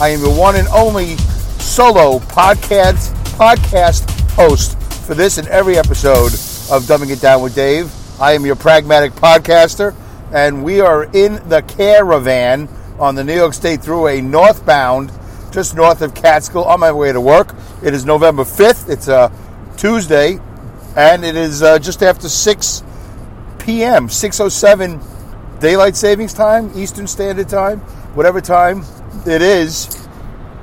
I am your one and only solo podcast podcast host for this and every episode of Dumbing It Down with Dave. I am your pragmatic podcaster, and we are in the caravan on the New York State Thruway northbound, just north of Catskill, on my way to work. It is November 5th. It's a Tuesday, and it is uh, just after 6 p.m. 607 daylight savings time, Eastern Standard Time, whatever time it is,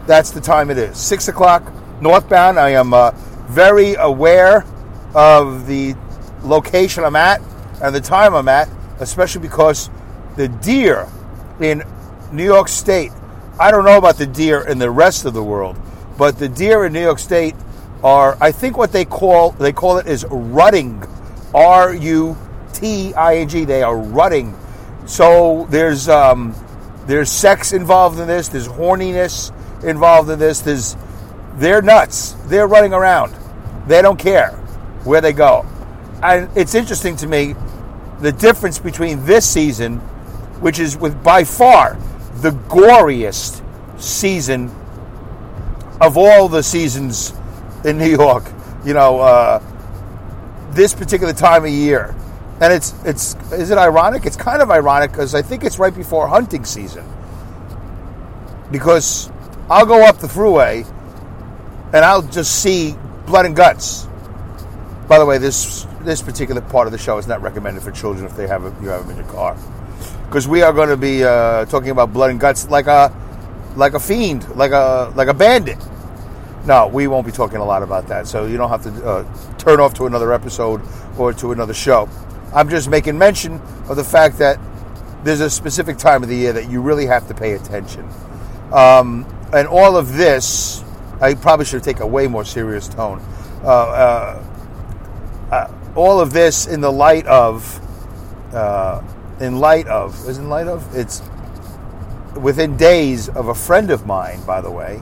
that's the time it is. Six o'clock northbound. I am uh, very aware of the location I'm at and the time I'm at, especially because the deer in New York State. I don't know about the deer in the rest of the world, but the deer in New York State are, I think, what they call they call it is rutting, R U T I N G. They are rutting. So there's um, there's sex involved in this. There's horniness involved in this. There's they're nuts. They're running around. They don't care where they go. And it's interesting to me the difference between this season, which is with by far the goriest season of all the seasons in New York. You know, uh, this particular time of year, and it's it's is it ironic? It's kind of ironic because I think it's right before hunting season. Because I'll go up the thruway, and I'll just see blood and guts. By the way, this this particular part of the show is not recommended for children if they have a, you have them in your car, because we are going to be uh, talking about blood and guts like a like a fiend, like a like a bandit. No, we won't be talking a lot about that, so you don't have to uh, turn off to another episode or to another show. I'm just making mention of the fact that there's a specific time of the year that you really have to pay attention. Um, and all of this, I probably should take a way more serious tone. Uh, uh, uh, all of this in the light of, uh, in light of, is in light of? It's within days of a friend of mine, by the way,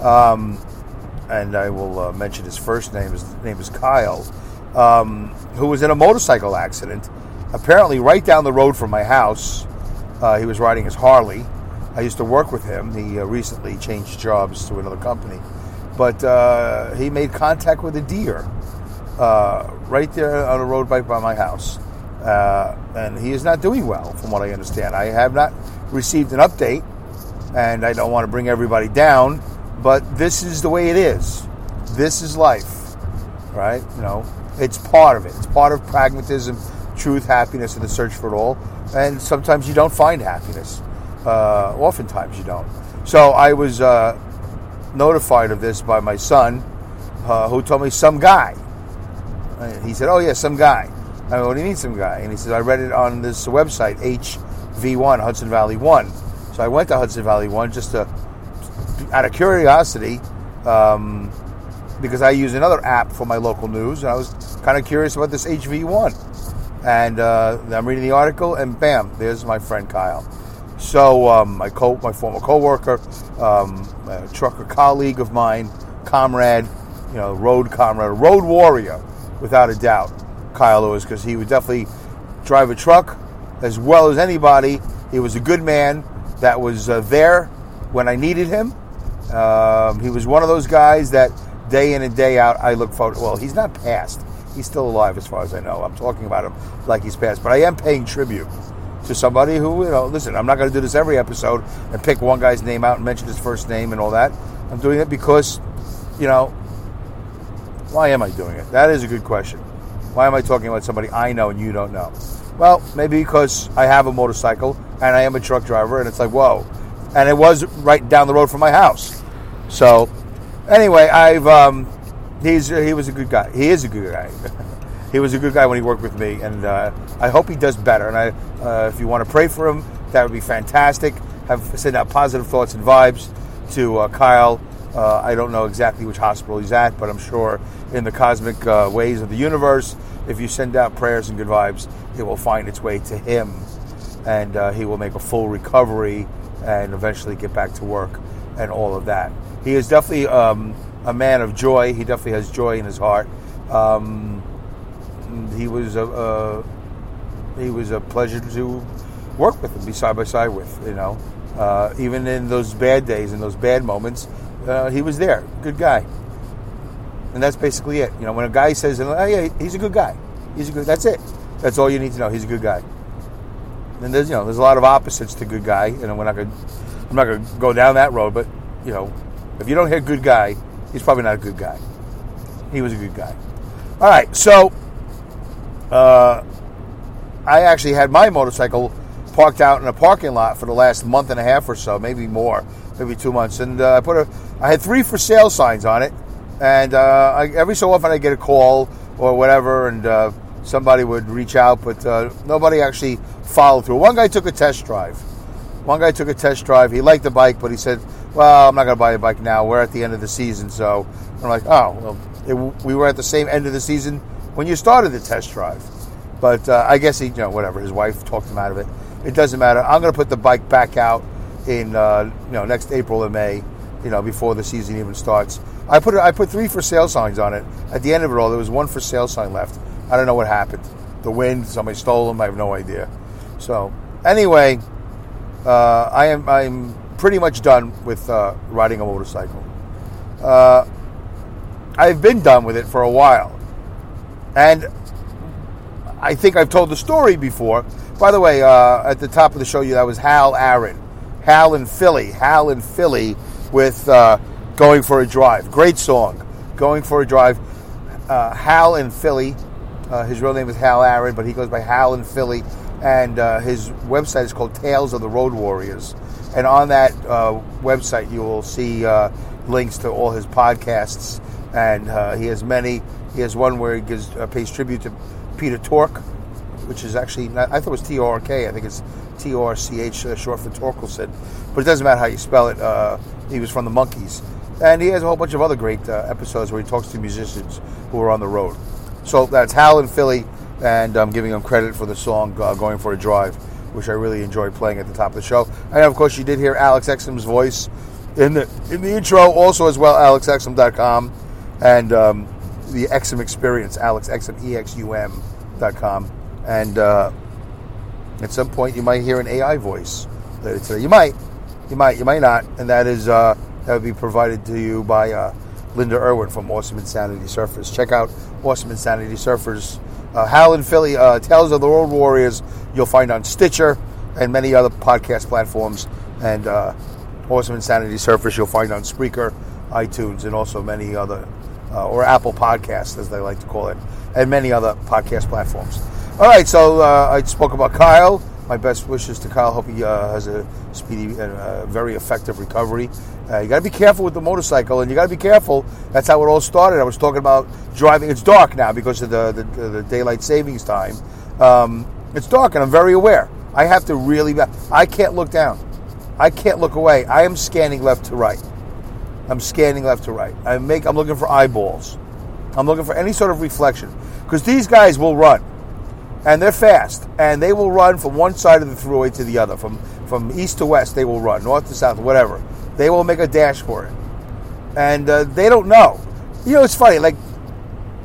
um, and I will uh, mention his first name. His name is Kyle, um, who was in a motorcycle accident, apparently right down the road from my house. Uh, he was riding his Harley. I used to work with him. He uh, recently changed jobs to another company, but uh, he made contact with a deer uh, right there on a road bike by my house, uh, and he is not doing well, from what I understand. I have not received an update, and I don't want to bring everybody down, but this is the way it is. This is life, right? You know, it's part of it. It's part of pragmatism, truth, happiness, and the search for it all. And sometimes you don't find happiness. Uh, oftentimes you don't. So I was uh, notified of this by my son, uh, who told me some guy. And he said, "Oh yeah, some guy." I mean, what do you mean, some guy? And he says, "I read it on this website, HV1, Hudson Valley One." So I went to Hudson Valley One just to, out of curiosity, um, because I use another app for my local news, and I was kind of curious about this HV1. And uh, I'm reading the article, and bam, there's my friend Kyle. So um, my co, my former coworker, um, trucker colleague of mine, comrade, you know, road comrade, road warrior, without a doubt, Kyle Lewis, because he would definitely drive a truck as well as anybody. He was a good man that was uh, there when I needed him. Um, he was one of those guys that day in and day out I look forward. Well, he's not passed. He's still alive as far as I know. I'm talking about him like he's passed, but I am paying tribute to somebody who, you know, listen, I'm not going to do this every episode and pick one guy's name out and mention his first name and all that. I'm doing it because, you know, why am I doing it? That is a good question. Why am I talking about somebody I know and you don't know? Well, maybe because I have a motorcycle and I am a truck driver, and it's like, whoa. And it was right down the road from my house. So, anyway, I've um, he's he was a good guy. He is a good guy. he was a good guy when he worked with me, and uh, I hope he does better. And I, uh, if you want to pray for him, that would be fantastic. Have send out positive thoughts and vibes to uh, Kyle. Uh, I don't know exactly which hospital he's at, but I'm sure in the cosmic uh, ways of the universe, if you send out prayers and good vibes, it will find its way to him, and uh, he will make a full recovery and eventually get back to work and all of that. He is definitely um, a man of joy. He definitely has joy in his heart. Um, he was a, a, he was a pleasure to work with and be side by side with. You know, uh, even in those bad days and those bad moments, uh, he was there. Good guy. And that's basically it. You know, when a guy says, "Oh yeah, he's a good guy," he's a good. That's it. That's all you need to know. He's a good guy. And there's you know there's a lot of opposites to good guy, and we're not gonna I'm not to go down that road, but you know, if you don't hear good guy, he's probably not a good guy. He was a good guy. All right, so uh, I actually had my motorcycle parked out in a parking lot for the last month and a half or so, maybe more, maybe two months, and uh, I put a. I had three for sale signs on it, and uh, I, every so often I get a call or whatever, and uh, somebody would reach out, but uh, nobody actually followed through. One guy took a test drive. One guy took a test drive. He liked the bike, but he said, "Well, I'm not going to buy a bike now. We're at the end of the season." So I'm like, "Oh, well, it, we were at the same end of the season when you started the test drive." But uh, I guess he, you know, whatever. His wife talked him out of it. It doesn't matter. I'm going to put the bike back out in, uh, you know, next April or May. You know, before the season even starts. I put I put three for sale signs on it. At the end of it all, there was one for sale sign left. I don't know what happened. The wind, somebody stole them. I have no idea. So anyway, uh, I am I'm pretty much done with uh, riding a motorcycle. Uh, I've been done with it for a while, and I think I've told the story before. By the way, uh, at the top of the show, you that was Hal Aaron, Hal in Philly, Hal in Philly with uh, "Going for a Drive." Great song, "Going for a Drive." Uh, Hal in Philly. Uh, his real name is Hal Aaron, but he goes by Hal in Philly, and uh, his website is called Tales of the Road Warriors. And on that uh, website, you will see links to all his podcasts, and he has many. He has one where he gives pays tribute to Peter Tork, which is actually, not, I thought it was T O R K. I think it's T O R C H, uh, short for Torkelson. But it doesn't matter how you spell it. Uh, he was from the Monkees. And he has a whole bunch of other great uh, episodes where he talks to musicians who are on the road. So that's Hal in Philly, and I'm giving him credit for the song uh, Going for a Drive, which I really enjoyed playing at the top of the show. And of course, you did hear Alex Exum's voice in the in the intro, also as well, alexexum.com. And um, the Exum Experience, Alex Exum, E-X-U-M.com. And uh, at some point, you might hear an AI voice later today. You might, you might, you might not. And that is uh, that would be provided to you by uh, Linda Irwin from Awesome Insanity Surfers. Check out Awesome Insanity Surfers. Uh, Hal in Philly, uh, Tales of the Road Warriors, you'll find on Stitcher and many other podcast platforms. And uh, Awesome Insanity Surfers, you'll find on Spreaker, iTunes, and also many other uh, or Apple Podcasts, as they like to call it, and many other podcast platforms. All right, so uh, I spoke about Kyle. My best wishes to Kyle. Hope he uh, has a speedy and uh, very effective recovery. Uh, you got to be careful with the motorcycle, and you got to be careful. That's how it all started. I was talking about driving. It's dark now because of the, the, the daylight savings time. Um, it's dark, and I'm very aware. I have to really. I can't look down. I can't look away. I am scanning left to right. I'm scanning left to right. I make. I'm looking for eyeballs. I'm looking for any sort of reflection because these guys will run, and they're fast, and they will run from one side of the thruway to the other, from from east to west. They will run north to south, whatever. They will make a dash for it, and uh, they don't know. You know, it's funny. Like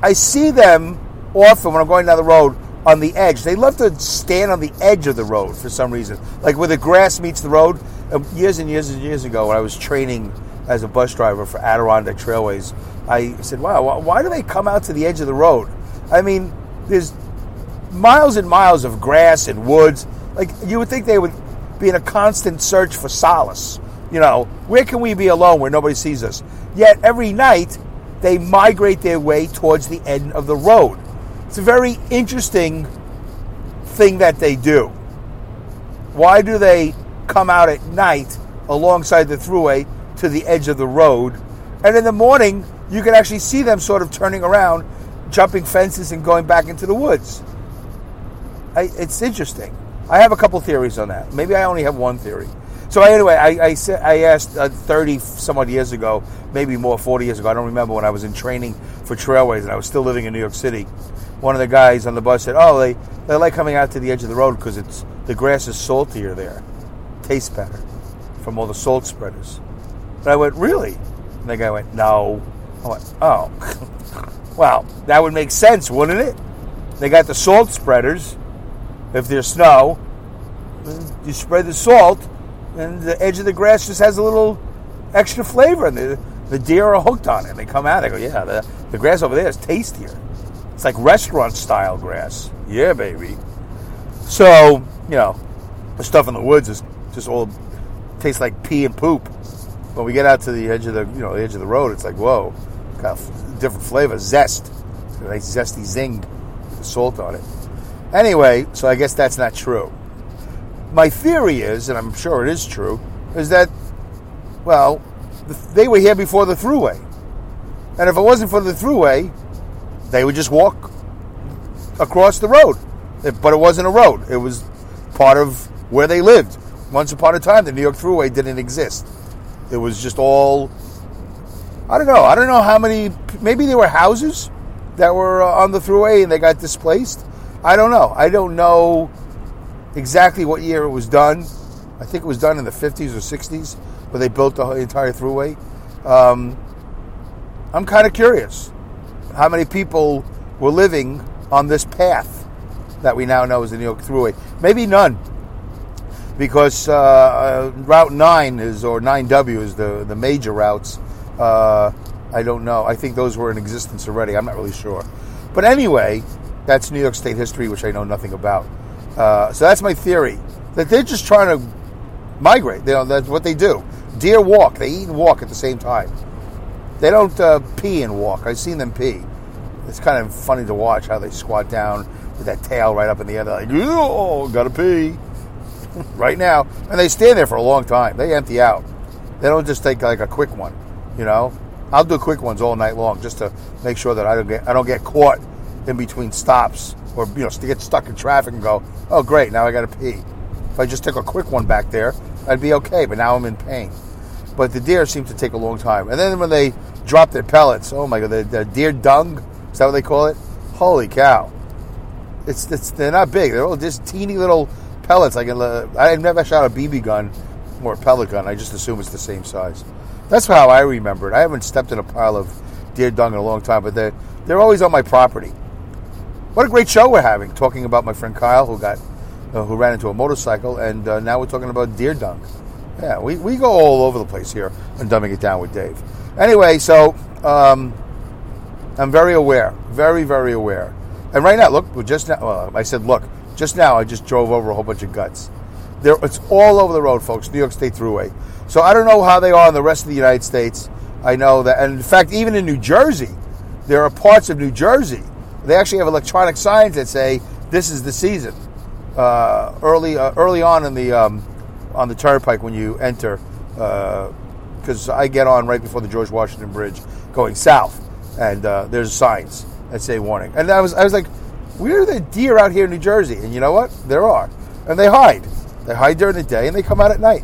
I see them often when I'm going down the road on the edge. They love to stand on the edge of the road for some reason, like where the grass meets the road. Uh, years and years and years ago, when I was training as a bus driver for Adirondack Trailways, I said, wow, why do they come out to the edge of the road? I mean, there's miles and miles of grass and woods. Like you would think they would be in a constant search for solace. You know, where can we be alone where nobody sees us? Yet every night they migrate their way towards the end of the road. It's a very interesting thing that they do. Why do they come out at night alongside the thruway to the edge of the road? And in the morning, you can actually see them sort of turning around, jumping fences, and going back into the woods. I, it's interesting. I have a couple theories on that. Maybe I only have one theory. So anyway, I, I, said, I asked uh, 30 some odd years ago, maybe more, 40 years ago, I don't remember, when I was in training for Trailways and I was still living in New York City. One of the guys on the bus said, oh, they, they like coming out to the edge of the road because it's the grass is saltier there, tastes better from all the salt spreaders. And I went, really? And the guy went, no. I went, oh. well, that would make sense, wouldn't it? They got the salt spreaders. If there's snow, you spread the salt, and the edge of the grass just has a little extra flavor, and the, the deer are hooked on it. They come out, they go, yeah, the, the grass over there is tastier. It's like restaurant style grass. Yeah, baby. So, you know, the stuff in the woods is just all tastes like pee and poop. When we get out to the edge of the, you know, the edge of the road, it's like, whoa, got a different flavor, zest, nice zesty zing, salt on it. Anyway, so I guess that's not true. My theory is, and I'm sure it is true, is that, well, they were here before the thruway. And if it wasn't for the thruway, they would just walk across the road. But it wasn't a road, it was part of where they lived. Once upon a time, the New York Thruway didn't exist. It was just all, I don't know, I don't know how many, maybe there were houses that were uh, on the Thruway and they got displaced. I don't know. I don't know exactly what year it was done. I think it was done in the 50s or 60s where they built the entire Thruway. Um, I'm kind of curious how many people were living on this path that we now know as the New York Thruway. Maybe none, because uh, uh, Route 9 is, or 9W is the, the major routes. Uh, I don't know. I think those were in existence already. I'm not really sure. But anyway, that's New York State history, which I know nothing about. Uh, so that's my theory that they're just trying to migrate. You know, that's what they do. Deer walk. They eat and walk at the same time. They don't uh, pee and walk. I've seen them pee. It's kind of funny to watch how they squat down with that tail right up in the air. They're like, oh, gotta pee right now. And they stand there for a long time. They empty out. They don't just take like a quick one, you know. I'll do quick ones all night long just to make sure that I don't get I don't get caught in between stops or you know to get stuck in traffic and go, oh great, now I got to pee. If I just took a quick one back there, I'd be okay. But now I'm in pain. But the deer seem to take a long time. And then when they drop their pellets, oh my god, the, the deer dung is that what they call it? Holy cow! It's, it's they're not big. They're all just teeny little pellets. I can. Uh, I've never shot a BB gun or a pellet gun. I just assume it's the same size. That's how I remember it. I haven't stepped in a pile of deer dung in a long time, but they're they're always on my property. What a great show we're having, talking about my friend Kyle who got uh, who ran into a motorcycle, and uh, now we're talking about deer dung. Yeah, we, we go all over the place here and dumbing it down with Dave. Anyway, so um, I'm very aware, very very aware. And right now, look, just now. I said, look, just now I just drove over a whole bunch of guts. There, it's all over the road, folks. New York State Thruway. So I don't know how they are in the rest of the United States. I know that, and in fact, even in New Jersey, there are parts of New Jersey. They actually have electronic signs that say this is the season. Uh, early, uh, early on in the um, on the turnpike when you enter, because uh, I get on right before the George Washington Bridge going south, and uh, there's signs that say warning. And I was I was like, where are the deer out here in New Jersey? And you know what? There are, and they hide. They hide during the day and they come out at night.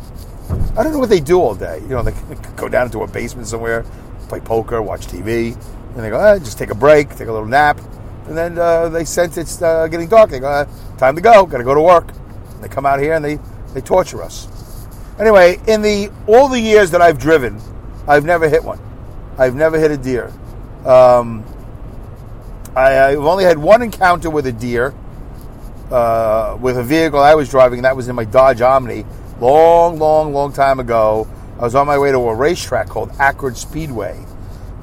I don't know what they do all day. You know, they go down into a basement somewhere, play poker, watch TV, and they go, eh, just take a break, take a little nap, and then uh, they sense it's uh, getting dark. They go, uh, time to go, got to go to work. And they come out here and they, they torture us. Anyway, in the all the years that I've driven, I've never hit one. I've never hit a deer. Um, I, have only had one encounter with a deer uh, with a vehicle I was driving, and that was in my Dodge Omni, long, long, long time ago. I was on my way to a racetrack called Accord Speedway,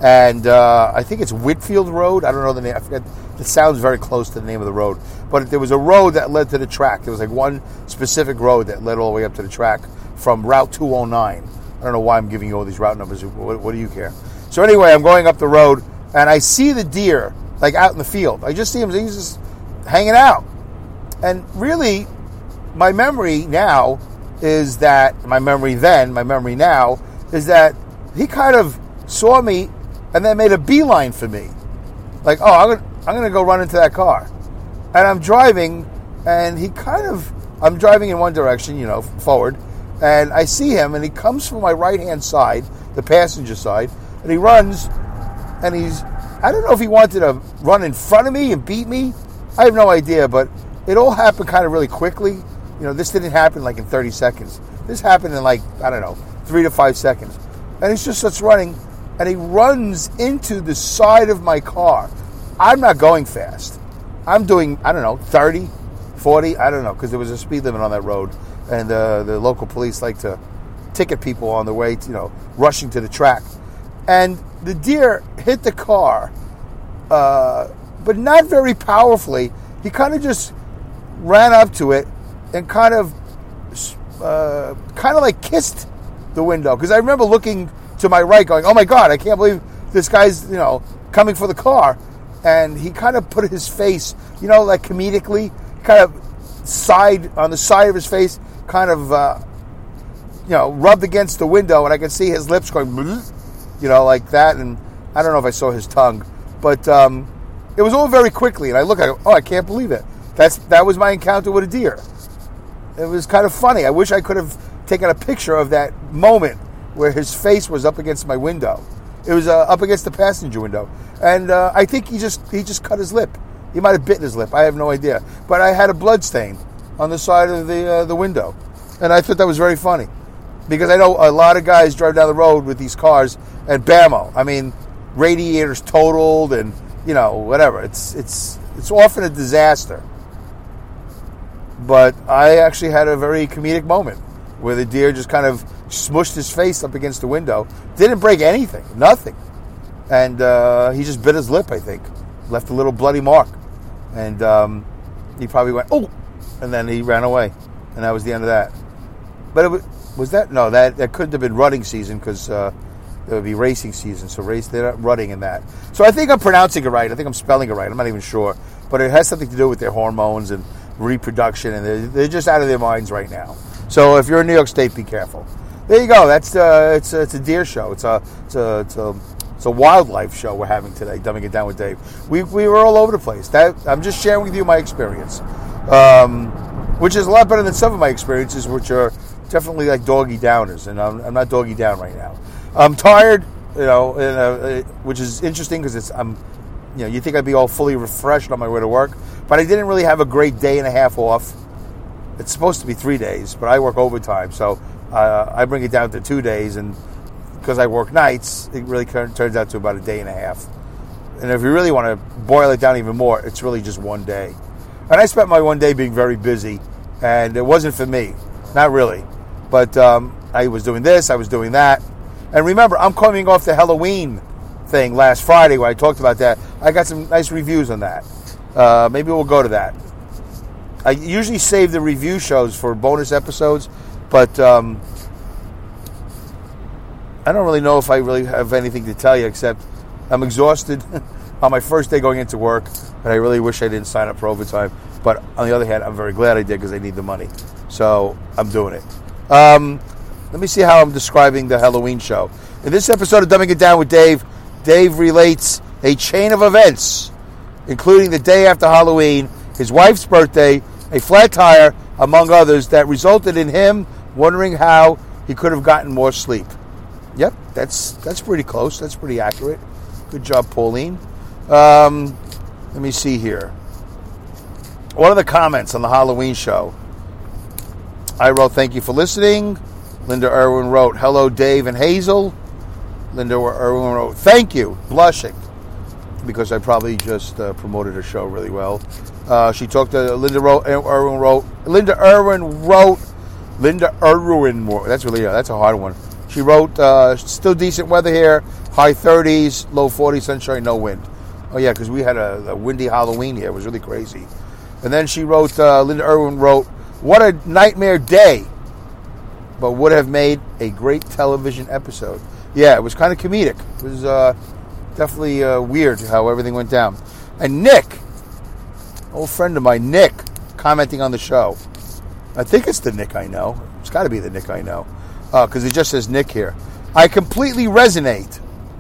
and uh, I think it's Whitfield Road. I don't know the name. I forget. It sounds very close to the name of the road, but there was a road that led to the track. There was like one specific road that led all the way up to the track from Route 209. I don't know why I'm giving you all these route numbers. What, what do you care? So anyway, I'm going up the road and I see the deer like out in the field. I just see him. He's just hanging out, and really, my memory now is that my memory then, my memory now is that he kind of saw me and then made a beeline for me. Like, oh, I'm gonna, I'm gonna go run into that car. And I'm driving, and he kind of, I'm driving in one direction, you know, forward, and I see him, and he comes from my right hand side, the passenger side, and he runs, and he's, I don't know if he wanted to run in front of me and beat me. I have no idea, but it all happened kind of really quickly. You know, this didn't happen like in 30 seconds. This happened in like, I don't know, three to five seconds. And he just starts running, and he runs into the side of my car. I'm not going fast. I'm doing, I don't know, 30, 40, I don't know, because there was a speed limit on that road. And uh, the local police like to ticket people on the way, to, you know, rushing to the track. And the deer hit the car, uh, but not very powerfully. He kind of just ran up to it and kind of, uh, kind of like kissed the window. Because I remember looking to my right, going, "Oh my God, I can't believe this guy's, you know, coming for the car." And he kind of put his face, you know, like comedically, kind of side on the side of his face, kind of, uh, you know, rubbed against the window, and I could see his lips going, you know, like that. And I don't know if I saw his tongue, but um, it was all very quickly. And I look at it, oh, I can't believe it. That's that was my encounter with a deer. It was kind of funny. I wish I could have taken a picture of that moment where his face was up against my window. It was uh, up against the passenger window, and uh, I think he just he just cut his lip. He might have bitten his lip. I have no idea. But I had a blood stain on the side of the uh, the window, and I thought that was very funny because I know a lot of guys drive down the road with these cars and bammo. I mean, radiators totaled and you know whatever. It's it's it's often a disaster. But I actually had a very comedic moment where the deer just kind of smushed his face up against the window. Didn't break anything, nothing. And uh, he just bit his lip, I think. Left a little bloody mark. And um, he probably went, oh, and then he ran away. And that was the end of that. But it was, was that? No, that, that couldn't have been rutting season because uh, it would be racing season. So race, they're not running in that. So I think I'm pronouncing it right. I think I'm spelling it right. I'm not even sure. But it has something to do with their hormones and reproduction. And they're, they're just out of their minds right now. So if you're in New York State, be careful. There you go. That's uh, it's, it's a deer show. It's a, it's a, it's a it's a wildlife show we're having today, dumbing it down with Dave. We, we were all over the place. That I'm just sharing with you my experience, um, which is a lot better than some of my experiences, which are definitely like doggy downers, and I'm, I'm not doggy down right now. I'm tired, you know, and, uh, which is interesting because it's I'm, you know, you think I'd be all fully refreshed on my way to work, but I didn't really have a great day and a half off. It's supposed to be three days, but I work overtime, so uh, I bring it down to two days, and because I work nights, it really turns out to about a day and a half. And if you really want to boil it down even more, it's really just one day. And I spent my one day being very busy, and it wasn't for me, not really. But um, I was doing this, I was doing that. And remember, I'm coming off the Halloween thing last Friday where I talked about that. I got some nice reviews on that. Uh, maybe we'll go to that. I usually save the review shows for bonus episodes, but um, I don't really know if I really have anything to tell you except I'm exhausted on my first day going into work, and I really wish I didn't sign up for overtime. But on the other hand, I'm very glad I did because I need the money. So I'm doing it. Um, let me see how I'm describing the Halloween show. In this episode of Dumbing It Down with Dave, Dave relates a chain of events, including the day after Halloween, his wife's birthday, a flat tire, among others, that resulted in him wondering how he could have gotten more sleep. Yep, that's that's pretty close. That's pretty accurate. Good job, Pauline. Um, let me see here. One of the comments on the Halloween show, I wrote, "Thank you for listening." Linda Irwin wrote, "Hello, Dave and Hazel." Linda Irwin wrote, "Thank you," blushing because I probably just uh, promoted her show really well. Uh, she talked to Linda wrote, Irwin wrote. Linda Irwin wrote Linda Irwin. That's really that's a hard one. She wrote, uh, "Still decent weather here. high 30s, low 40s, sunshine, no wind. Oh yeah, because we had a, a, windy Halloween here. It was really crazy. And then she wrote, uh, Linda Irwin wrote, "What a nightmare day." But would have made a great television episode. Yeah, it was kind of comedic. It was uh, definitely uh, weird how everything went down. And Nick, old friend of mine, Nick, commenting on the show. I think it's the Nick I know. It's got to be the Nick I know because uh, it just says Nick here. I completely resonate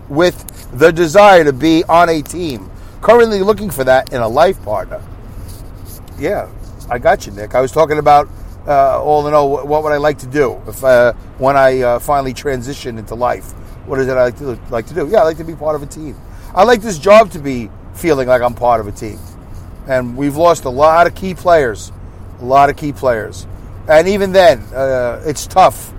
with the desire to be on a team. Currently looking for that in a life partner. Yeah, I got you, Nick. I was talking about uh, all in all, what would I like to do if uh, when I uh, finally transition into life? What is it I like to like to do? Yeah, I like to be part of a team. I like this job to be feeling like I'm part of a team. And we've lost a lot of key players, a lot of key players, and even then, uh, it's tough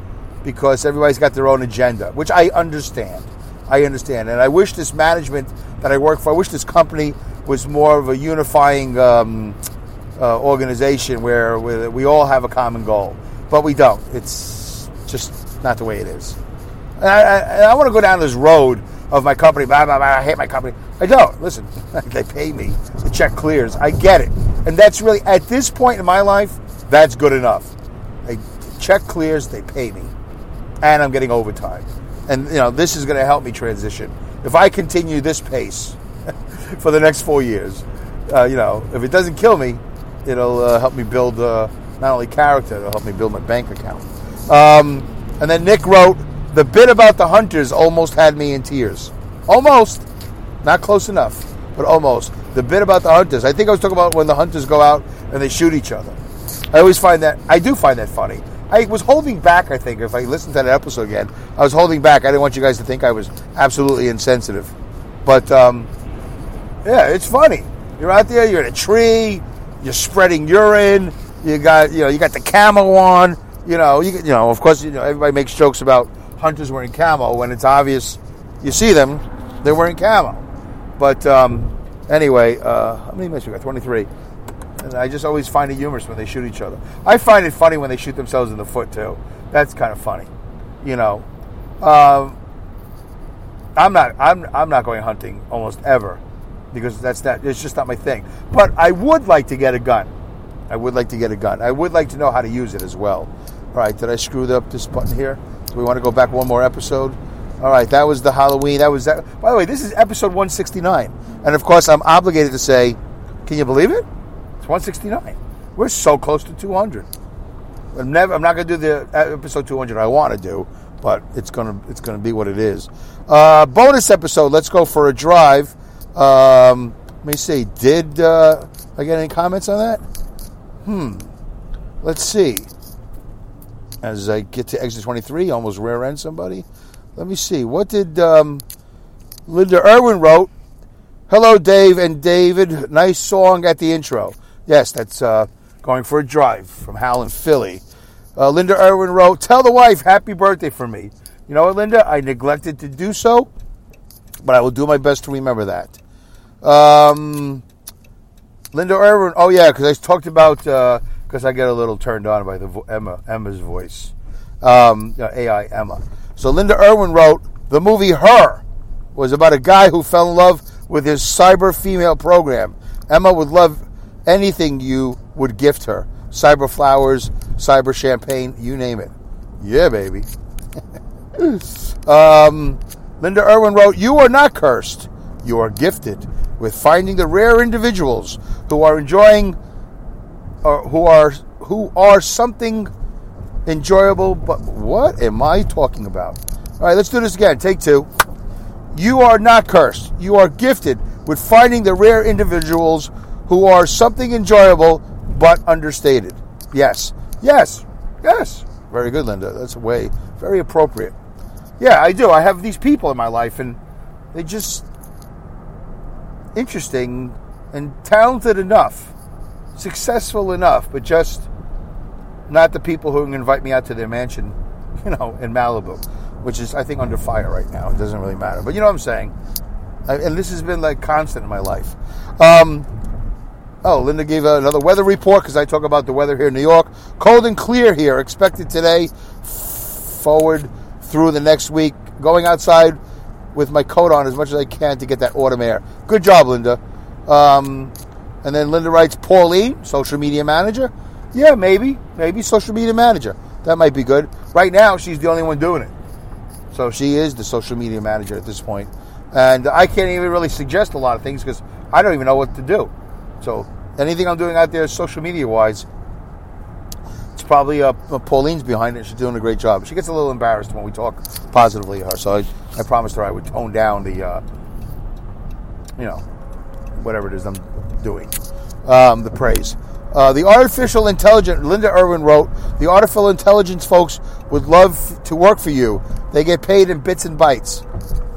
because everybody's got their own agenda, which I understand. I understand. And I wish this management that I work for, I wish this company was more of a unifying um, uh, organization where, we all have a common goal. But we don't. It's just not the way it is. And I, I, I want to go down this road of my company. Blah, blah, blah, I hate my company. I don't. Listen, they pay me. The check clears. I get it. And that's really, at this point in my life, that's good enough. A check clears, they pay me. And I'm getting overtime and you know this is going to help me transition. If I continue this pace for the next four years, uh, you know, if it doesn't kill me, it'll uh, help me build uh, not only character, it'll help me build my bank account. Um, and then Nick wrote, "The bit about the hunters almost had me in tears. Almost, not close enough, but almost. The bit about the hunters. I think I was talking about when the hunters go out and they shoot each other. I always find that I do find that funny." I was holding back, I think, if I listened to that episode again, I was holding back. I didn't want you guys to think I was absolutely insensitive. But, um, yeah, it's funny. You're out there, you're in a tree, you're spreading urine, you got, you know, you got the camo on, you know, you, you know, of course, you know, everybody makes jokes about hunters wearing camo when it's obvious you see them, they're wearing camo. But, um, anyway, uh, how many minutes we got? 23. And I just always find it humorous when they shoot each other. I find it funny when they shoot themselves in the foot too. That's kind of funny, you know. Um, I'm not. I'm. I'm not going hunting almost ever because that's not. It's just not my thing. But I would like to get a gun. I would like to get a gun. I would like to know how to use it as well. All right. Did I screw up this button here? Do we want to go back one more episode? All right. That was the Halloween. That was that. By the way, this is episode 169, and of course, I'm obligated to say, can you believe it? It's 169. We're so close to 200. I'm never. I'm not going to do the uh, episode 200 I want to do, but it's gonna it's gonna be what it is. Uh, bonus episode. Let's go for a drive. Um, let me see. Did uh, I get any comments on that? Hmm. Let's see. As I get to exit 23, almost rear end somebody. Let me see. What did um, Linda Irwin wrote? Hello, Dave and David. Nice song at the intro. Yes, that's uh, going for a drive from Hal in Philly. Uh, Linda Irwin wrote, Tell the wife happy birthday for me. You know what, Linda? I neglected to do so, but I will do my best to remember that. Um, Linda Irwin, oh yeah, because I talked about, because uh, I get a little turned on by the vo- Emma Emma's voice. Um, AI Emma. So Linda Irwin wrote, The movie Her was about a guy who fell in love with his cyber female program. Emma would love anything you would gift her cyber flowers, cyber champagne, you name it. Yeah, baby. um, Linda Irwin wrote, You are not cursed. You are gifted with finding the rare individuals who are enjoying or who are who are something enjoyable but what am I talking about? All right, let's do this again. Take two. You are not cursed. You are gifted with finding the rare individuals who are something enjoyable but understated. Yes, yes, yes. Very good, Linda. That's a way very appropriate. Yeah, I do. I have these people in my life, and they just interesting and talented enough, successful enough, but just not the people who invite me out to their mansion, you know, in Malibu, which is I think under fire right now. It doesn't really matter, but you know what I'm saying. And this has been like constant in my life. Um, Oh, Linda gave another weather report because I talk about the weather here in New York. Cold and clear here, expected today, forward through the next week. Going outside with my coat on as much as I can to get that autumn air. Good job, Linda. Um, and then Linda writes, Pauline, social media manager. Yeah, maybe, maybe social media manager. That might be good. Right now, she's the only one doing it. So she is the social media manager at this point. And I can't even really suggest a lot of things because I don't even know what to do. So anything I'm doing out there social media wise, it's probably uh, Pauline's behind it. She's doing a great job. She gets a little embarrassed when we talk positively of her. So I, I promised her I would tone down the, uh, you know, whatever it is I'm doing, um, the praise. Uh, the artificial intelligence, Linda Irwin wrote, the artificial intelligence folks would love to work for you. They get paid in bits and bytes.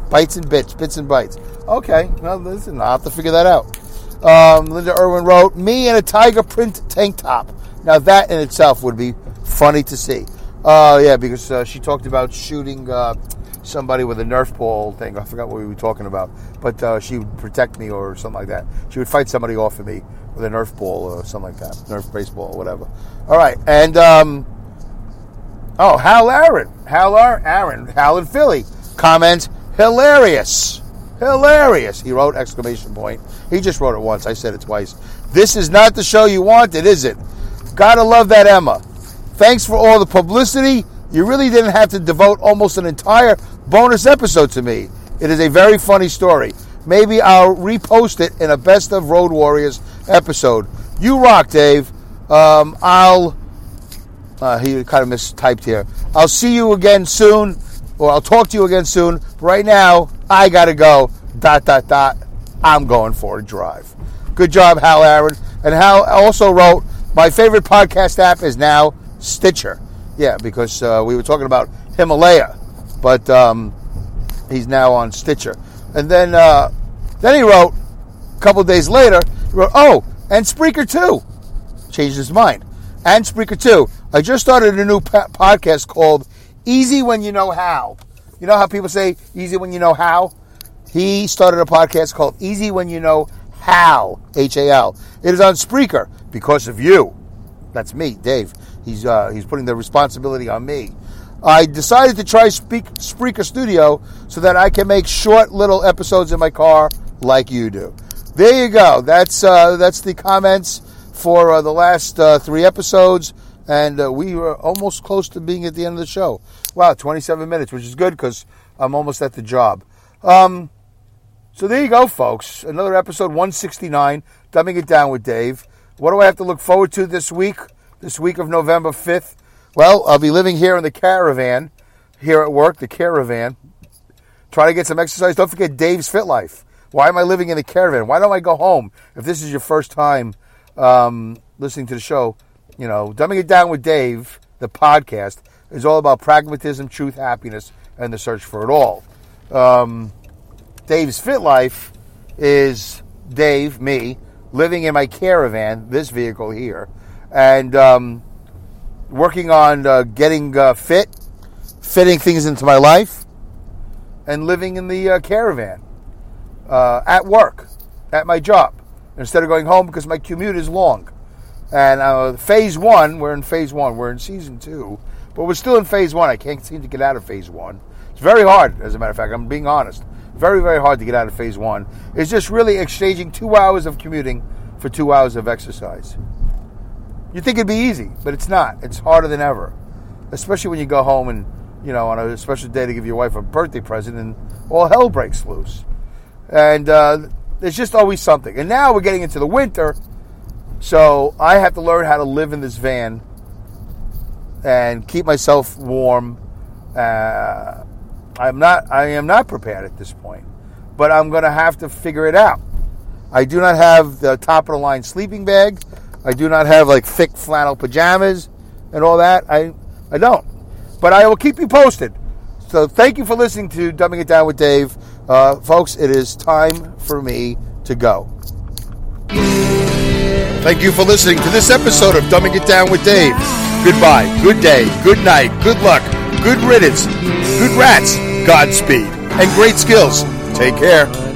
Bytes and bits, bits and bytes. Okay, well, listen, I'll have to figure that out. Um, Linda Irwin wrote, me in a tiger print tank top. Now, that in itself would be funny to see. Uh, yeah, because uh, she talked about shooting uh, somebody with a Nerf ball thing. I forgot what we were talking about. But uh, she would protect me or something like that. She would fight somebody off of me with a Nerf ball or something like that. Nerf baseball or whatever. All right. And, um, oh, Hal Aaron. Hal Aaron. Hal in Philly comments, hilarious. Hilarious. He wrote exclamation point. He just wrote it once. I said it twice. This is not the show you wanted, is it? Gotta love that Emma. Thanks for all the publicity. You really didn't have to devote almost an entire bonus episode to me. It is a very funny story. Maybe I'll repost it in a Best of Road Warriors episode. You rock, Dave. Um, I'll. Uh, he kind of mistyped here. I'll see you again soon, or I'll talk to you again soon. Right now, I gotta go. Dot dot dot. I'm going for a drive. Good job, Hal Aaron. And Hal also wrote, my favorite podcast app is now Stitcher. Yeah, because uh, we were talking about Himalaya, but um, he's now on Stitcher. And then uh, then he wrote a couple days later, "Oh, and Spreaker too." Changed his mind. And Spreaker too. I just started a new podcast called Easy When You Know How. You know how people say easy when you know how? He started a podcast called Easy When You Know How, H A L. It is on Spreaker because of you. That's me, Dave. He's uh, he's putting the responsibility on me. I decided to try Speak, Spreaker Studio so that I can make short little episodes in my car like you do. There you go. That's uh, that's the comments for uh, the last uh, three episodes, and uh, we were almost close to being at the end of the show. Wow, 27 minutes, which is good because I'm almost at the job. Um, so there you go, folks. Another episode 169, dumbing it down with Dave. What do I have to look forward to this week? This week of November 5th. Well, I'll be living here in the caravan, here at work, the caravan. Try to get some exercise. Don't forget Dave's Fit Life. Why am I living in the caravan? Why don't I go home? If this is your first time um, listening to the show, you know, Dumbing It Down with Dave, the podcast, is all about pragmatism, truth, happiness, and the search for it all. Um, Dave's Fit Life is Dave, me, living in my caravan, this vehicle here, and um, working on uh, getting uh, fit, fitting things into my life, and living in the uh, caravan uh, at work, at my job, instead of going home because my commute is long. And uh, phase one, we're in phase one, we're in season two, but we're still in phase one. I can't seem to get out of phase one. It's very hard, as a matter of fact, I'm being honest. Very, very hard to get out of phase one. It's just really exchanging two hours of commuting for two hours of exercise. You think it'd be easy, but it's not. It's harder than ever, especially when you go home and you know on a special day to give your wife a birthday present, and all hell breaks loose. And uh, there's just always something. And now we're getting into the winter, so I have to learn how to live in this van and keep myself warm. Uh, I'm not. I am not prepared at this point, but I'm going to have to figure it out. I do not have the top of the line sleeping bag. I do not have like thick flannel pajamas and all that. I I don't. But I will keep you posted. So thank you for listening to Dumbing It Down with Dave. Uh, folks, it is time for me to go. Thank you for listening to this episode of Dumbing It Down with Dave. Goodbye, good day, good night, good luck, good riddance, good rats, Godspeed, and great skills. Take care.